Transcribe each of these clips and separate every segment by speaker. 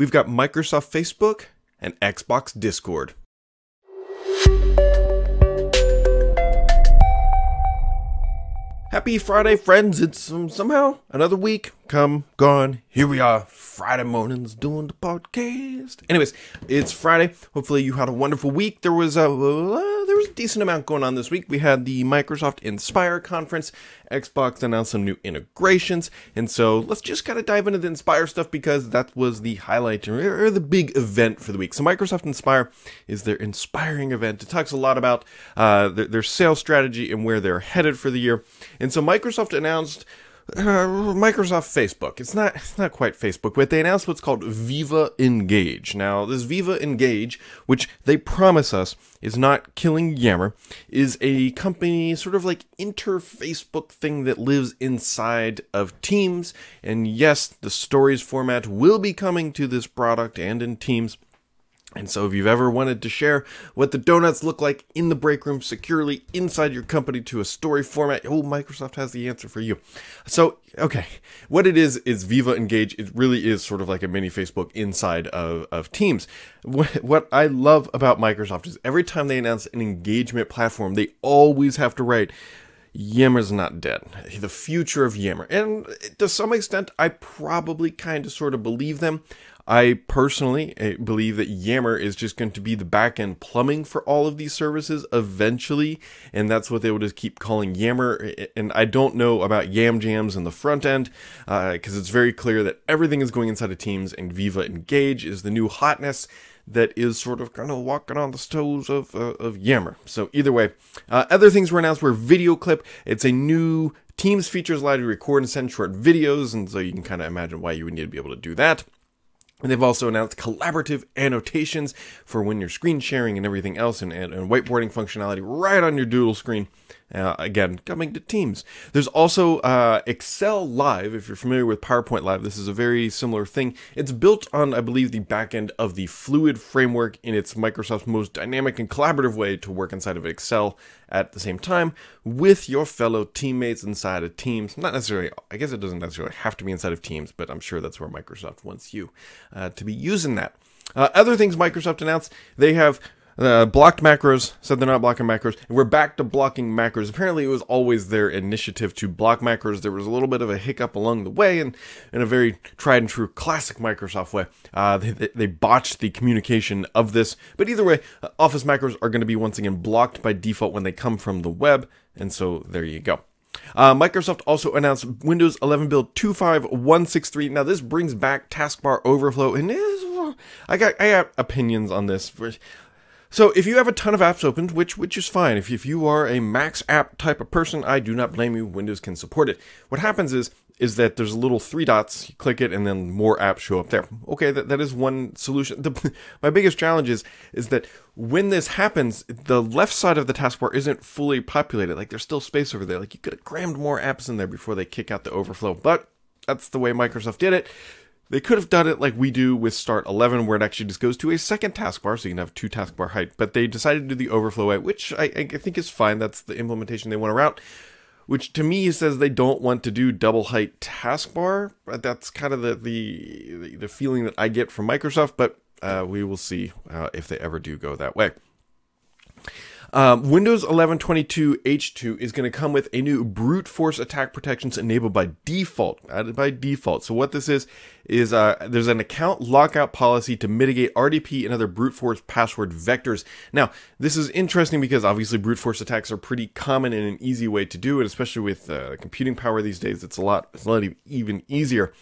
Speaker 1: we've got Microsoft Facebook and Xbox Discord. Happy Friday, friends. It's um, somehow another week come, gone. Here we are, Friday mornings doing the podcast. Anyways, it's Friday. Hopefully you had a wonderful week. There was a there was a decent amount going on this week. We had the Microsoft Inspire conference. Xbox announced some new integrations, and so let's just kind of dive into the Inspire stuff because that was the highlight or, or the big event for the week. So Microsoft Inspire is their inspiring event. It talks a lot about uh, their, their sales strategy and where they're headed for the year. And so Microsoft announced Microsoft Facebook. It's not it's not quite Facebook, but they announced what's called Viva Engage. Now, this Viva Engage, which they promise us is not killing Yammer, is a company sort of like inter Facebook thing that lives inside of Teams. And yes, the stories format will be coming to this product and in Teams. And so, if you've ever wanted to share what the donuts look like in the break room securely inside your company to a story format, oh, Microsoft has the answer for you. So, okay, what it is is Viva Engage. It really is sort of like a mini Facebook inside of, of Teams. What, what I love about Microsoft is every time they announce an engagement platform, they always have to write, Yammer's not dead. The future of Yammer. And to some extent, I probably kind of sort of believe them. I personally eh, believe that Yammer is just going to be the back end plumbing for all of these services eventually, and that's what they will just keep calling Yammer. And I don't know about Yam Jams in the front end because uh, it's very clear that everything is going inside of Teams, and Viva Engage is the new hotness that is sort of kind of walking on the toes of uh, of Yammer. So either way, uh, other things were announced were video clip. It's a new Teams features allow you to record and send short videos, and so you can kind of imagine why you would need to be able to do that. And they've also announced collaborative annotations for when you're screen sharing and everything else, and, and, and whiteboarding functionality right on your doodle screen. Uh, again, coming to Teams. There's also uh, Excel Live. If you're familiar with PowerPoint Live, this is a very similar thing. It's built on, I believe, the backend of the Fluid framework in its Microsoft's most dynamic and collaborative way to work inside of Excel at the same time with your fellow teammates inside of Teams. Not necessarily, I guess it doesn't necessarily have to be inside of Teams, but I'm sure that's where Microsoft wants you uh, to be using that. Uh, other things Microsoft announced, they have uh, blocked macros, said they're not blocking macros, and we're back to blocking macros. Apparently, it was always their initiative to block macros. There was a little bit of a hiccup along the way, and in a very tried and true classic Microsoft way, uh, they, they, botched the communication of this. But either way, uh, Office macros are going to be once again blocked by default when they come from the web, and so there you go. Uh, Microsoft also announced Windows 11 build 25163. Now this brings back taskbar overflow, and is, I got I got opinions on this. So if you have a ton of apps opened, which which is fine, if, if you are a max app type of person, I do not blame you. Windows can support it. What happens is is that there's a little three dots, you click it, and then more apps show up there. Okay, that, that is one solution. The, my biggest challenge is is that when this happens, the left side of the taskbar isn't fully populated. Like there's still space over there. Like you could have crammed more apps in there before they kick out the overflow. But that's the way Microsoft did it. They could have done it like we do with Start 11, where it actually just goes to a second taskbar, so you can have two taskbar height. But they decided to do the overflow way, which I, I think is fine. That's the implementation they want to route. Which to me says they don't want to do double height taskbar. That's kind of the the, the feeling that I get from Microsoft. But uh, we will see uh, if they ever do go that way. Um, Windows 11.22 H2 is going to come with a new brute force attack protections enabled by default, added by default. So what this is is uh, there's an account lockout policy to mitigate RDP and other brute force password vectors. Now, this is interesting because obviously brute force attacks are pretty common and an easy way to do it, especially with uh, computing power these days. It's a lot, it's a lot even easier.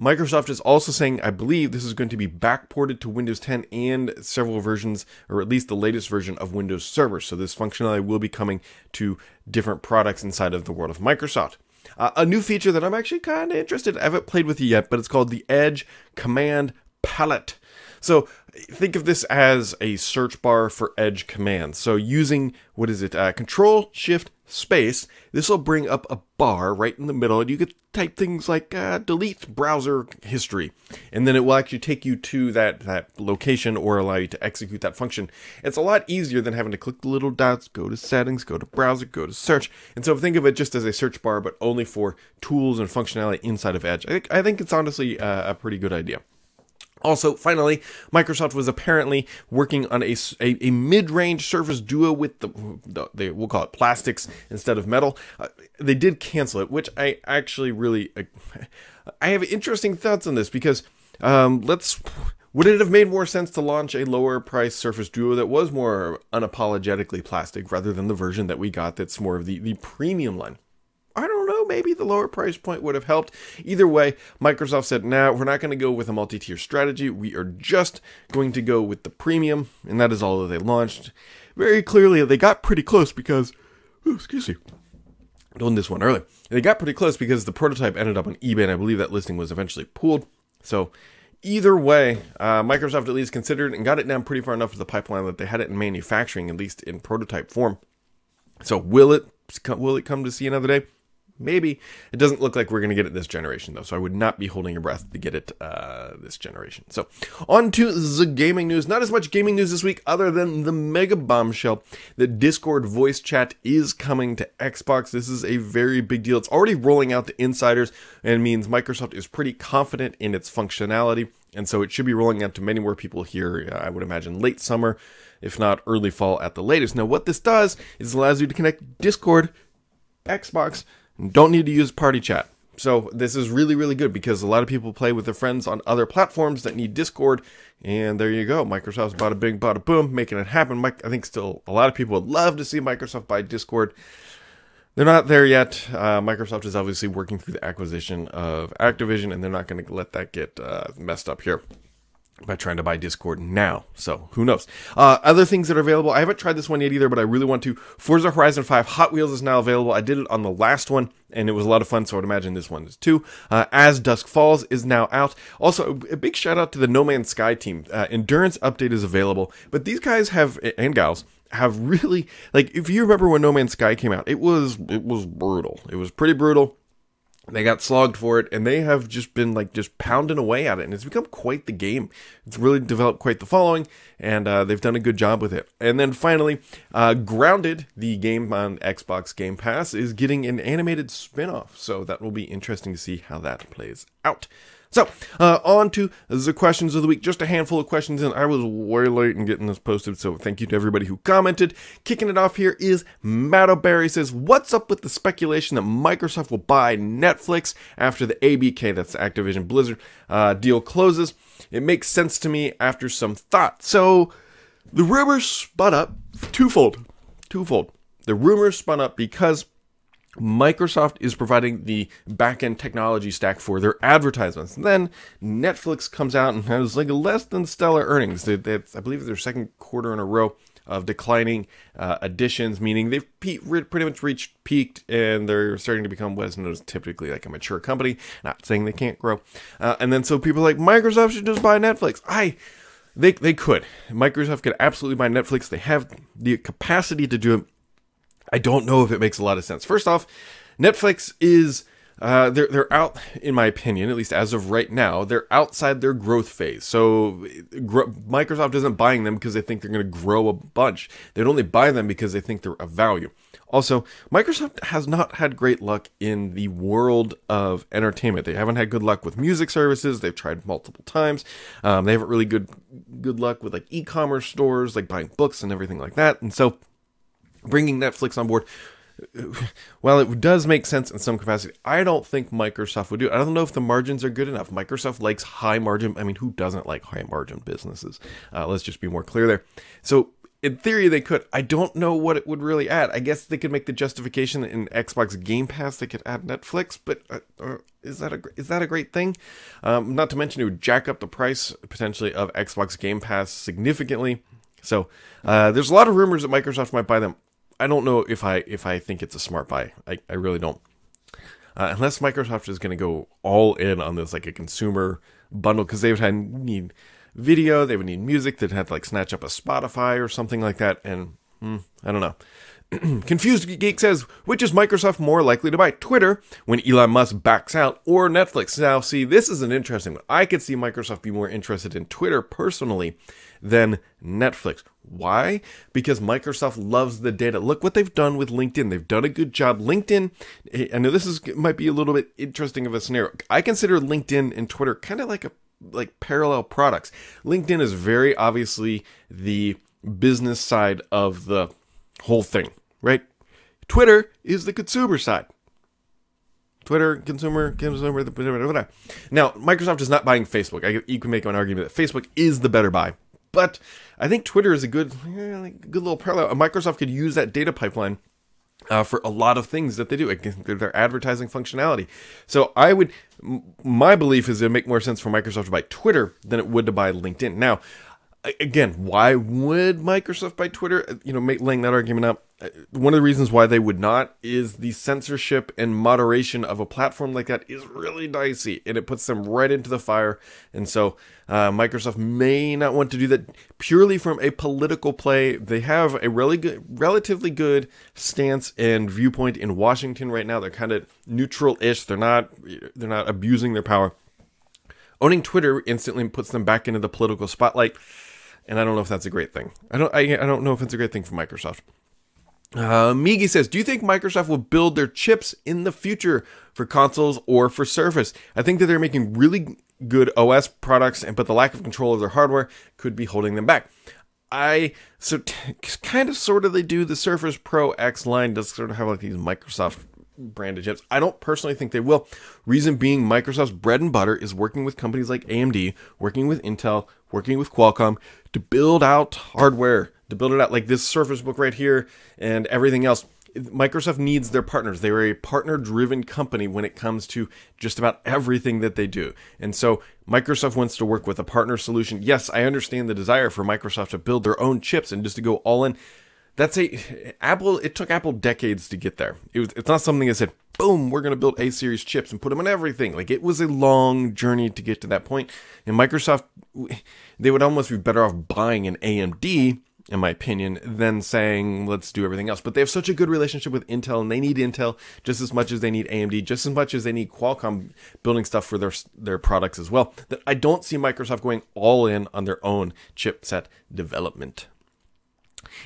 Speaker 1: Microsoft is also saying, I believe this is going to be backported to Windows 10 and several versions, or at least the latest version of Windows Server. So this functionality will be coming to different products inside of the world of Microsoft. Uh, a new feature that I'm actually kind of interested. I haven't played with it yet, but it's called the Edge Command Palette. So think of this as a search bar for Edge commands. So using what is it? Uh, Control Shift space, this will bring up a bar right in the middle, and you could type things like uh, delete browser history, and then it will actually take you to that, that location or allow you to execute that function. It's a lot easier than having to click the little dots, go to settings, go to browser, go to search. And so think of it just as a search bar, but only for tools and functionality inside of Edge. I think, I think it's honestly uh, a pretty good idea. Also, finally, Microsoft was apparently working on a, a, a mid-range Surface Duo with the, the, they, we'll call it plastics instead of metal. Uh, they did cancel it, which I actually really, uh, I have interesting thoughts on this because um, let's, would it have made more sense to launch a lower price Surface Duo that was more unapologetically plastic rather than the version that we got that's more of the, the premium line? Maybe the lower price point would have helped. Either way, Microsoft said, now nah, we're not going to go with a multi tier strategy. We are just going to go with the premium, and that is all that they launched. Very clearly, they got pretty close because, ooh, excuse me, doing this one early. They got pretty close because the prototype ended up on eBay, and I believe that listing was eventually pulled. So, either way, uh, Microsoft at least considered and got it down pretty far enough to the pipeline that they had it in manufacturing, at least in prototype form. So, will it will it come to see another day? Maybe. It doesn't look like we're going to get it this generation, though, so I would not be holding your breath to get it uh, this generation. So, on to the gaming news. Not as much gaming news this week, other than the mega bombshell that Discord voice chat is coming to Xbox. This is a very big deal. It's already rolling out to insiders and means Microsoft is pretty confident in its functionality, and so it should be rolling out to many more people here, uh, I would imagine, late summer. If not early fall at the latest. Now, what this does is allows you to connect Discord, Xbox, don't need to use party chat. So this is really, really good because a lot of people play with their friends on other platforms that need Discord. And there you go. Microsoft's bada bing, bada boom, making it happen. Mike, I think still a lot of people would love to see Microsoft buy Discord. They're not there yet. Uh, Microsoft is obviously working through the acquisition of Activision, and they're not going to let that get uh, messed up here by trying to buy Discord now. So who knows? Uh, other things that are available. I haven't tried this one yet either, but I really want to. Forza Horizon 5 Hot Wheels is now available. I did it on the last one, and it was a lot of fun, so I'd imagine this one is too. Uh, As Dusk Falls is now out. Also, a big shout out to the No Man's Sky team. Uh, Endurance Update is available, but these guys have, and gals, have really like if you remember when No Man's Sky came out, it was it was brutal. It was pretty brutal they got slogged for it and they have just been like just pounding away at it and it's become quite the game. It's really developed quite the following and uh, they've done a good job with it. And then finally uh, grounded the game on xbox game pass is getting an animated spin-off so that will be interesting to see how that plays out so, uh, on to the questions of the week. Just a handful of questions, and I was way late in getting this posted, so thank you to everybody who commented. Kicking it off here is Matt O'Barry says, What's up with the speculation that Microsoft will buy Netflix after the ABK, that's the Activision Blizzard, uh, deal closes? It makes sense to me after some thought. So, the rumors spun up twofold. Twofold. The rumors spun up because Microsoft is providing the backend technology stack for their advertisements. And then Netflix comes out and has like less than stellar earnings. They, I believe their second quarter in a row of declining uh, additions, meaning they've pe- pretty much reached peaked and they're starting to become what is known as typically like a mature company. Not saying they can't grow. Uh, and then so people like Microsoft should just buy Netflix. I they they could. Microsoft could absolutely buy Netflix. They have the capacity to do it I don't know if it makes a lot of sense. First off, Netflix is uh, they're they're out, in my opinion, at least as of right now, they're outside their growth phase. So Microsoft isn't buying them because they think they're going to grow a bunch. They'd only buy them because they think they're of value. Also, Microsoft has not had great luck in the world of entertainment. They haven't had good luck with music services. They've tried multiple times. Um, they haven't really good good luck with like e-commerce stores, like buying books and everything like that. And so bringing Netflix on board, while it does make sense in some capacity, I don't think Microsoft would do it. I don't know if the margins are good enough. Microsoft likes high margin. I mean, who doesn't like high margin businesses? Uh, let's just be more clear there. So, in theory, they could. I don't know what it would really add. I guess they could make the justification in Xbox Game Pass they could add Netflix, but uh, uh, is that a is that a great thing? Um, not to mention it would jack up the price potentially of Xbox Game Pass significantly. So uh, there's a lot of rumors that Microsoft might buy them. I don't know if I if I think it's a smart buy. I, I really don't. Uh, unless Microsoft is going to go all in on this like a consumer bundle because they would have need video, they would need music, they'd have to like snatch up a Spotify or something like that, and hmm, I don't know. Confused Geek says, which is Microsoft more likely to buy? Twitter when Elon Musk backs out or Netflix? Now, see, this is an interesting one. I could see Microsoft be more interested in Twitter personally than Netflix. Why? Because Microsoft loves the data. Look what they've done with LinkedIn. They've done a good job. LinkedIn, I know this is might be a little bit interesting of a scenario. I consider LinkedIn and Twitter kind of like a like parallel products. LinkedIn is very obviously the business side of the whole thing, right? Twitter is the consumer side. Twitter, consumer, consumer, whatever. Now, Microsoft is not buying Facebook. I, you can make an argument that Facebook is the better buy, but I think Twitter is a good, eh, good little parallel. Microsoft could use that data pipeline uh, for a lot of things that they do, their advertising functionality. So I would, my belief is it would make more sense for Microsoft to buy Twitter than it would to buy LinkedIn. Now, again, why would Microsoft buy Twitter? You know, laying that argument up. Uh, one of the reasons why they would not is the censorship and moderation of a platform like that is really dicey, and it puts them right into the fire. And so, uh, Microsoft may not want to do that purely from a political play. They have a really good, relatively good stance and viewpoint in Washington right now. They're kind of neutral-ish. They're not, they're not abusing their power. Owning Twitter instantly puts them back into the political spotlight and I don't know if that's a great thing. I don't. I, I don't know if it's a great thing for Microsoft. Uh, Migi says, "Do you think Microsoft will build their chips in the future for consoles or for Surface? I think that they're making really good OS products, and but the lack of control of their hardware could be holding them back." I so t- kind of sort of they do the Surface Pro X line does sort of have like these Microsoft branded chips. I don't personally think they will. Reason being, Microsoft's bread and butter is working with companies like AMD, working with Intel, working with Qualcomm to build out hardware, to build it out like this Surface Book right here and everything else. Microsoft needs their partners. They are a partner driven company when it comes to just about everything that they do. And so Microsoft wants to work with a partner solution. Yes, I understand the desire for Microsoft to build their own chips and just to go all in that's a Apple. It took Apple decades to get there. It was, it's not something that said, "Boom, we're going to build A series chips and put them in everything." Like it was a long journey to get to that point. And Microsoft, they would almost be better off buying an AMD, in my opinion, than saying, "Let's do everything else." But they have such a good relationship with Intel, and they need Intel just as much as they need AMD, just as much as they need Qualcomm building stuff for their their products as well. That I don't see Microsoft going all in on their own chipset development.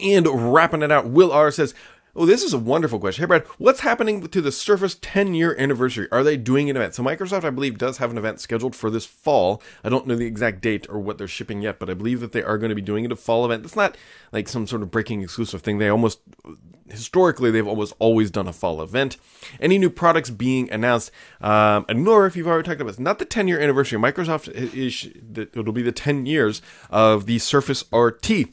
Speaker 1: And wrapping it out, Will R says, Oh, this is a wonderful question. Hey, Brad, what's happening to the Surface 10 year anniversary? Are they doing an event? So, Microsoft, I believe, does have an event scheduled for this fall. I don't know the exact date or what they're shipping yet, but I believe that they are going to be doing it a fall event. It's not like some sort of breaking exclusive thing. They almost, historically, they've almost always done a fall event. Any new products being announced, um, and nor if you've already talked about this, not the 10 year anniversary. Microsoft is, it'll be the 10 years of the Surface RT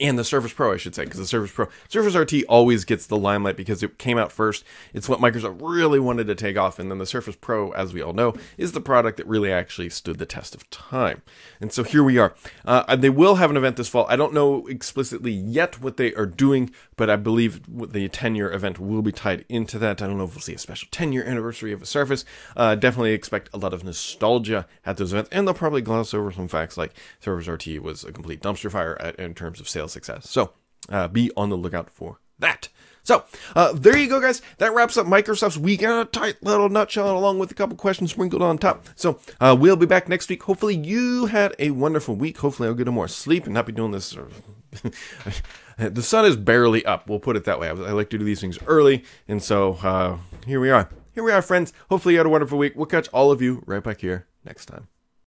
Speaker 1: and the Surface Pro, I should say, because the Surface Pro, Surface RT always gets the limelight because it came out first. It's what Microsoft really wanted to take off, and then the Surface Pro, as we all know, is the product that really actually stood the test of time. And so here we are. Uh, they will have an event this fall. I don't know explicitly yet what they are doing, but I believe the 10 year event will be tied into that. I don't know if we'll see a special 10 year anniversary of a Surface. Uh, definitely expect a lot of nostalgia at those events, and they'll probably gloss over some facts like Surface RT was a complete dumpster fire at, in terms of sales success. So uh, be on the lookout for that. So, uh, there you go, guys. That wraps up Microsoft's week in a tight little nutshell, along with a couple questions sprinkled on top. So, uh, we'll be back next week. Hopefully, you had a wonderful week. Hopefully, I'll get a more sleep and not be doing this. the sun is barely up. We'll put it that way. I, like to do these things early, and so uh, here we are. Here we are, friends. Hopefully, you had a wonderful week. We'll catch all of you right back here next time.